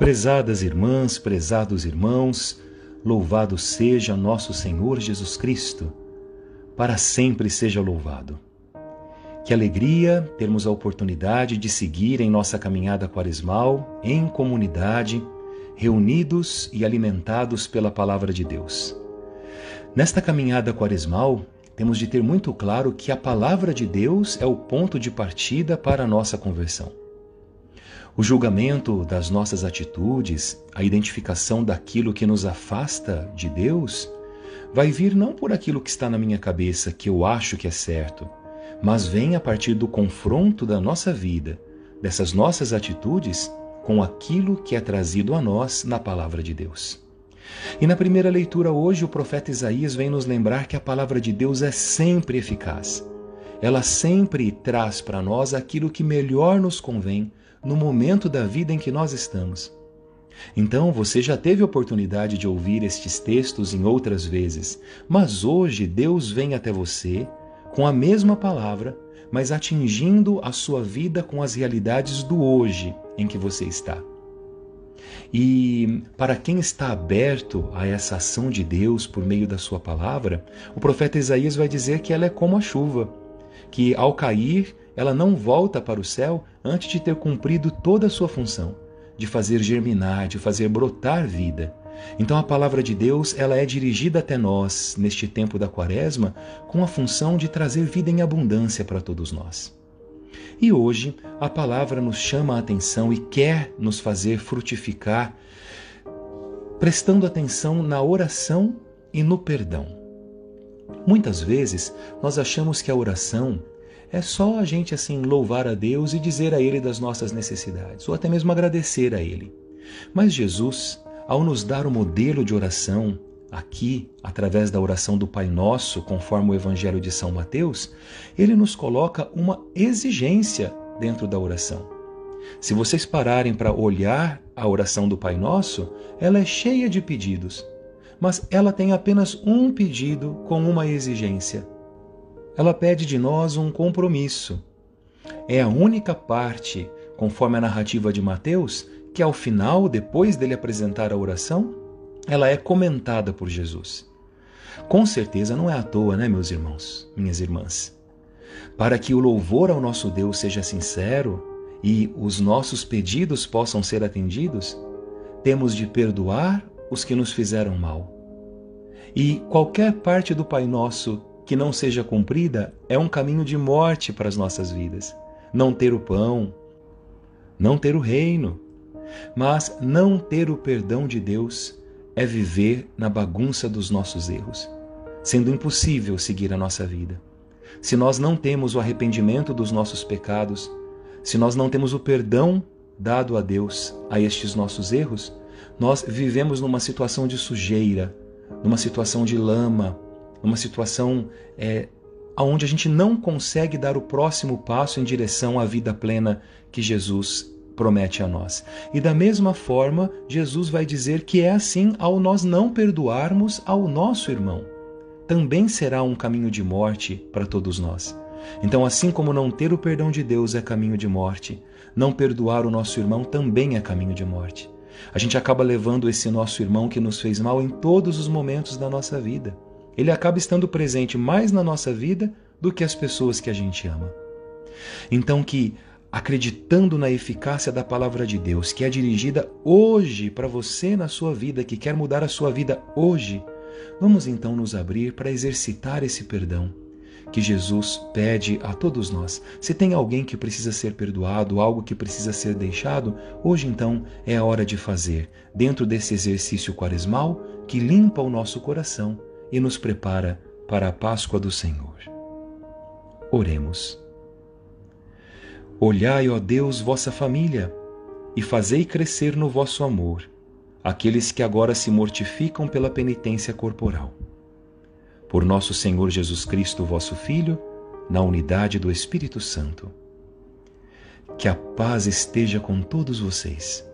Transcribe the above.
Prezadas irmãs, prezados irmãos, louvado seja nosso Senhor Jesus Cristo, para sempre seja louvado. Que alegria termos a oportunidade de seguir em nossa caminhada quaresmal, em comunidade, reunidos e alimentados pela Palavra de Deus. Nesta caminhada quaresmal, temos de ter muito claro que a Palavra de Deus é o ponto de partida para a nossa conversão. O julgamento das nossas atitudes, a identificação daquilo que nos afasta de Deus, vai vir não por aquilo que está na minha cabeça, que eu acho que é certo, mas vem a partir do confronto da nossa vida, dessas nossas atitudes, com aquilo que é trazido a nós na palavra de Deus. E na primeira leitura hoje, o profeta Isaías vem nos lembrar que a palavra de Deus é sempre eficaz. Ela sempre traz para nós aquilo que melhor nos convém no momento da vida em que nós estamos. Então você já teve oportunidade de ouvir estes textos em outras vezes, mas hoje Deus vem até você com a mesma palavra, mas atingindo a sua vida com as realidades do hoje em que você está. E para quem está aberto a essa ação de Deus por meio da sua palavra, o profeta Isaías vai dizer que ela é como a chuva, que ao cair ela não volta para o céu antes de ter cumprido toda a sua função, de fazer germinar, de fazer brotar vida. Então a palavra de Deus, ela é dirigida até nós neste tempo da Quaresma com a função de trazer vida em abundância para todos nós. E hoje a palavra nos chama a atenção e quer nos fazer frutificar, prestando atenção na oração e no perdão. Muitas vezes nós achamos que a oração é só a gente assim louvar a Deus e dizer a Ele das nossas necessidades, ou até mesmo agradecer a Ele. Mas Jesus, ao nos dar o modelo de oração, aqui, através da oração do Pai Nosso, conforme o Evangelho de São Mateus, ele nos coloca uma exigência dentro da oração. Se vocês pararem para olhar a oração do Pai Nosso, ela é cheia de pedidos, mas ela tem apenas um pedido com uma exigência ela pede de nós um compromisso. É a única parte, conforme a narrativa de Mateus, que ao final, depois dele apresentar a oração, ela é comentada por Jesus. Com certeza não é à toa, né, meus irmãos, minhas irmãs? Para que o louvor ao nosso Deus seja sincero e os nossos pedidos possam ser atendidos, temos de perdoar os que nos fizeram mal. E qualquer parte do Pai Nosso que não seja cumprida é um caminho de morte para as nossas vidas. Não ter o pão, não ter o reino. Mas não ter o perdão de Deus é viver na bagunça dos nossos erros, sendo impossível seguir a nossa vida. Se nós não temos o arrependimento dos nossos pecados, se nós não temos o perdão dado a Deus a estes nossos erros, nós vivemos numa situação de sujeira, numa situação de lama, numa situação é, onde a gente não consegue dar o próximo passo em direção à vida plena que Jesus promete a nós. E da mesma forma, Jesus vai dizer que é assim ao nós não perdoarmos ao nosso irmão. Também será um caminho de morte para todos nós. Então, assim como não ter o perdão de Deus é caminho de morte, não perdoar o nosso irmão também é caminho de morte. A gente acaba levando esse nosso irmão que nos fez mal em todos os momentos da nossa vida ele acaba estando presente mais na nossa vida do que as pessoas que a gente ama. Então, que acreditando na eficácia da palavra de Deus, que é dirigida hoje para você na sua vida, que quer mudar a sua vida hoje, vamos então nos abrir para exercitar esse perdão que Jesus pede a todos nós. Se tem alguém que precisa ser perdoado, algo que precisa ser deixado, hoje então é a hora de fazer, dentro desse exercício quaresmal que limpa o nosso coração e nos prepara para a Páscoa do Senhor. Oremos. Olhai, ó Deus, vossa família, e fazei crescer no vosso amor aqueles que agora se mortificam pela penitência corporal. Por nosso Senhor Jesus Cristo, vosso Filho, na unidade do Espírito Santo. Que a paz esteja com todos vocês